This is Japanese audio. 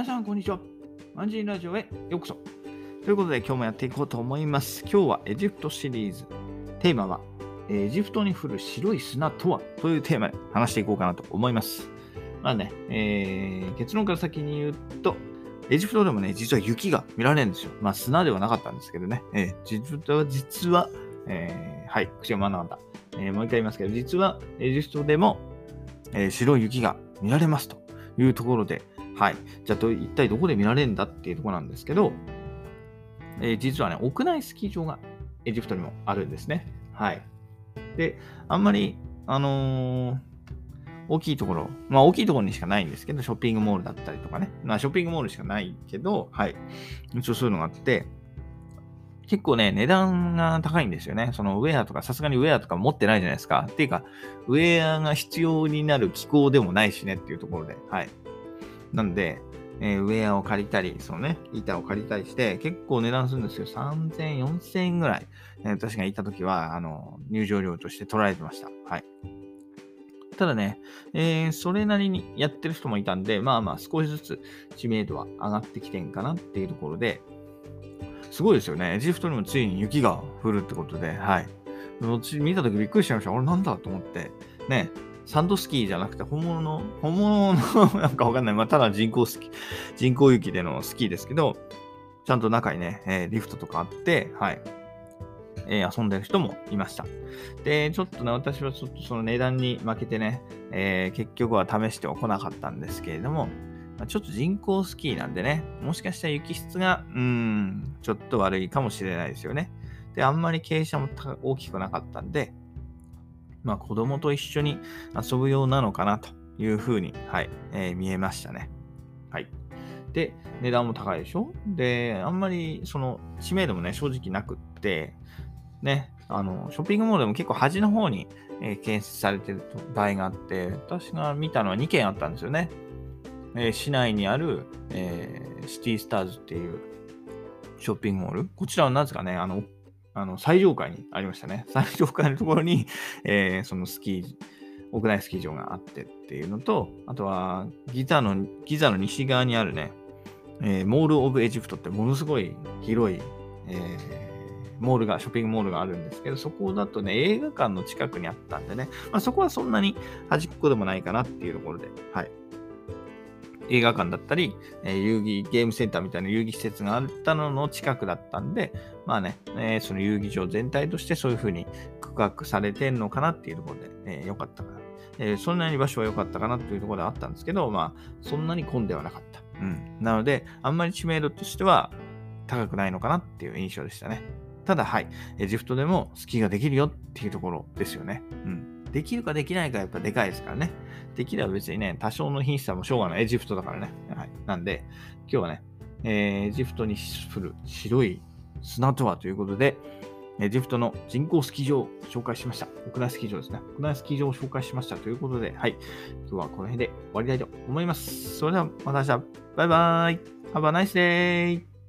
皆さん、こんにちは。アンジーラジオへようこそ。ということで、今日もやっていこうと思います。今日はエジプトシリーズ。テーマは、エジプトに降る白い砂とは？というテーマで話していこうかなと思います。まあね、えー結論から先に言うと、エジプトでもね、実は雪が見られるんですよ。まあ、砂ではなかったんですけどね。えー、エジプトは実は、えーはい、口が回らなかった。えーもう一回言いますけど、実はエジプトでも、えー白い雪が見られますというところで、はい。じゃあ、一体どこで見られるんだっていうところなんですけど、えー実はね、屋内スキー場がエジプトにもあるんですね。はい。で、あんまり、あのー大きいところ、まあ大きいところにしかないんですけど、ショッピングモールだったりとかね。まあショッピングモールしかないけど、はい。一応そういうのがあって、結構ね、値段が高いんですよね。そのウェアとか、さすがにウェアとか持ってないじゃないですか。っていうか、ウェアが必要になる気候でもないしねっていうところで、はい。なんで、えーウェアを借りたり、そのね、板を借りたりして、結構値段するんですよ。3000、4000円ぐらい。えー私が行った時は、あの、入場料として取られてました。はい。ただね、えーそれなりにやってる人もいたんで、まあまあ少しずつ知名度は上がってきてんかなっていうところで、すごいですよね。エジプトにもついに雪が降るってことで、はい。見た時びっくりしちゃいました。俺なんだと思って。ね、サンドスキーじゃなくて本物の、本物のなんかわかんない。まあ、ただ人工スキー、人工雪でのスキーですけど、ちゃんと中にね、えーリフトとかあって、はい。えー遊んでる人もいました。で、ちょっとね、私はちょっとその値段に負けてね、えー結局は試しては来なかったんですけれども、まあちょっと人工スキーなんでね、もしかしたら雪質が、うん、ちょっと悪いかもしれないですよね。で、あんまり傾斜も大きくなかったんで、まあ子供と一緒に遊ぶようなのかなというふうに、はい、えー見えましたね。はい。で、値段も高いでしょ？で、あんまりその知名度もね、正直なくって、ね、あの、ショッピングモールでも結構端の方に、えー建設されてる場合があって、私が見たのは2軒あったんですよね。えー市内にある、えーシティスターズっていうショッピングモール。こちらはなぜかね、あの、あの最上階にありましたね。最上階のところに、えーそのスキー、屋内スキー場があってっていうのと、あとはギザの、ギザの西側にあるね、えーモール・オブ・エジプトってものすごい広い、えーモールが、ショッピングモールがあるんですけど、そこだとね、映画館の近くにあったんでね、まあ、そこはそんなに端っこでもないかなっていうところで、はい。映画館だったり、えー遊戯ゲームセンターみたいな遊戯施設があったのの近くだったんで、まあね、えーその遊戯場全体としてそういう風に区画されてんのかなっていうところで、えー良かったかな。えーそんなに場所は良かったかなっていうところではあったんですけど、まあ、そんなに混んではなかった。うん。なので、あんまり知名度としては高くないのかなっていう印象でしたね。ただ、はい。エジプトでもスキーができるよっていうところですよね。うん。できるかできないかやっぱでかいですからね。できれば別にね、多少の品質はもうしょうがない。エジプトだからね。はい。なんで、今日はね、えーエジプトに降る白い砂とはということで、エジプトの人工スキー場を紹介しました。屋内スキー場ですね。屋内スキー場を紹介しましたということで、はい。今日はこの辺で終わりたいと思います。それではまた明日。バイバイ。Have a nice day!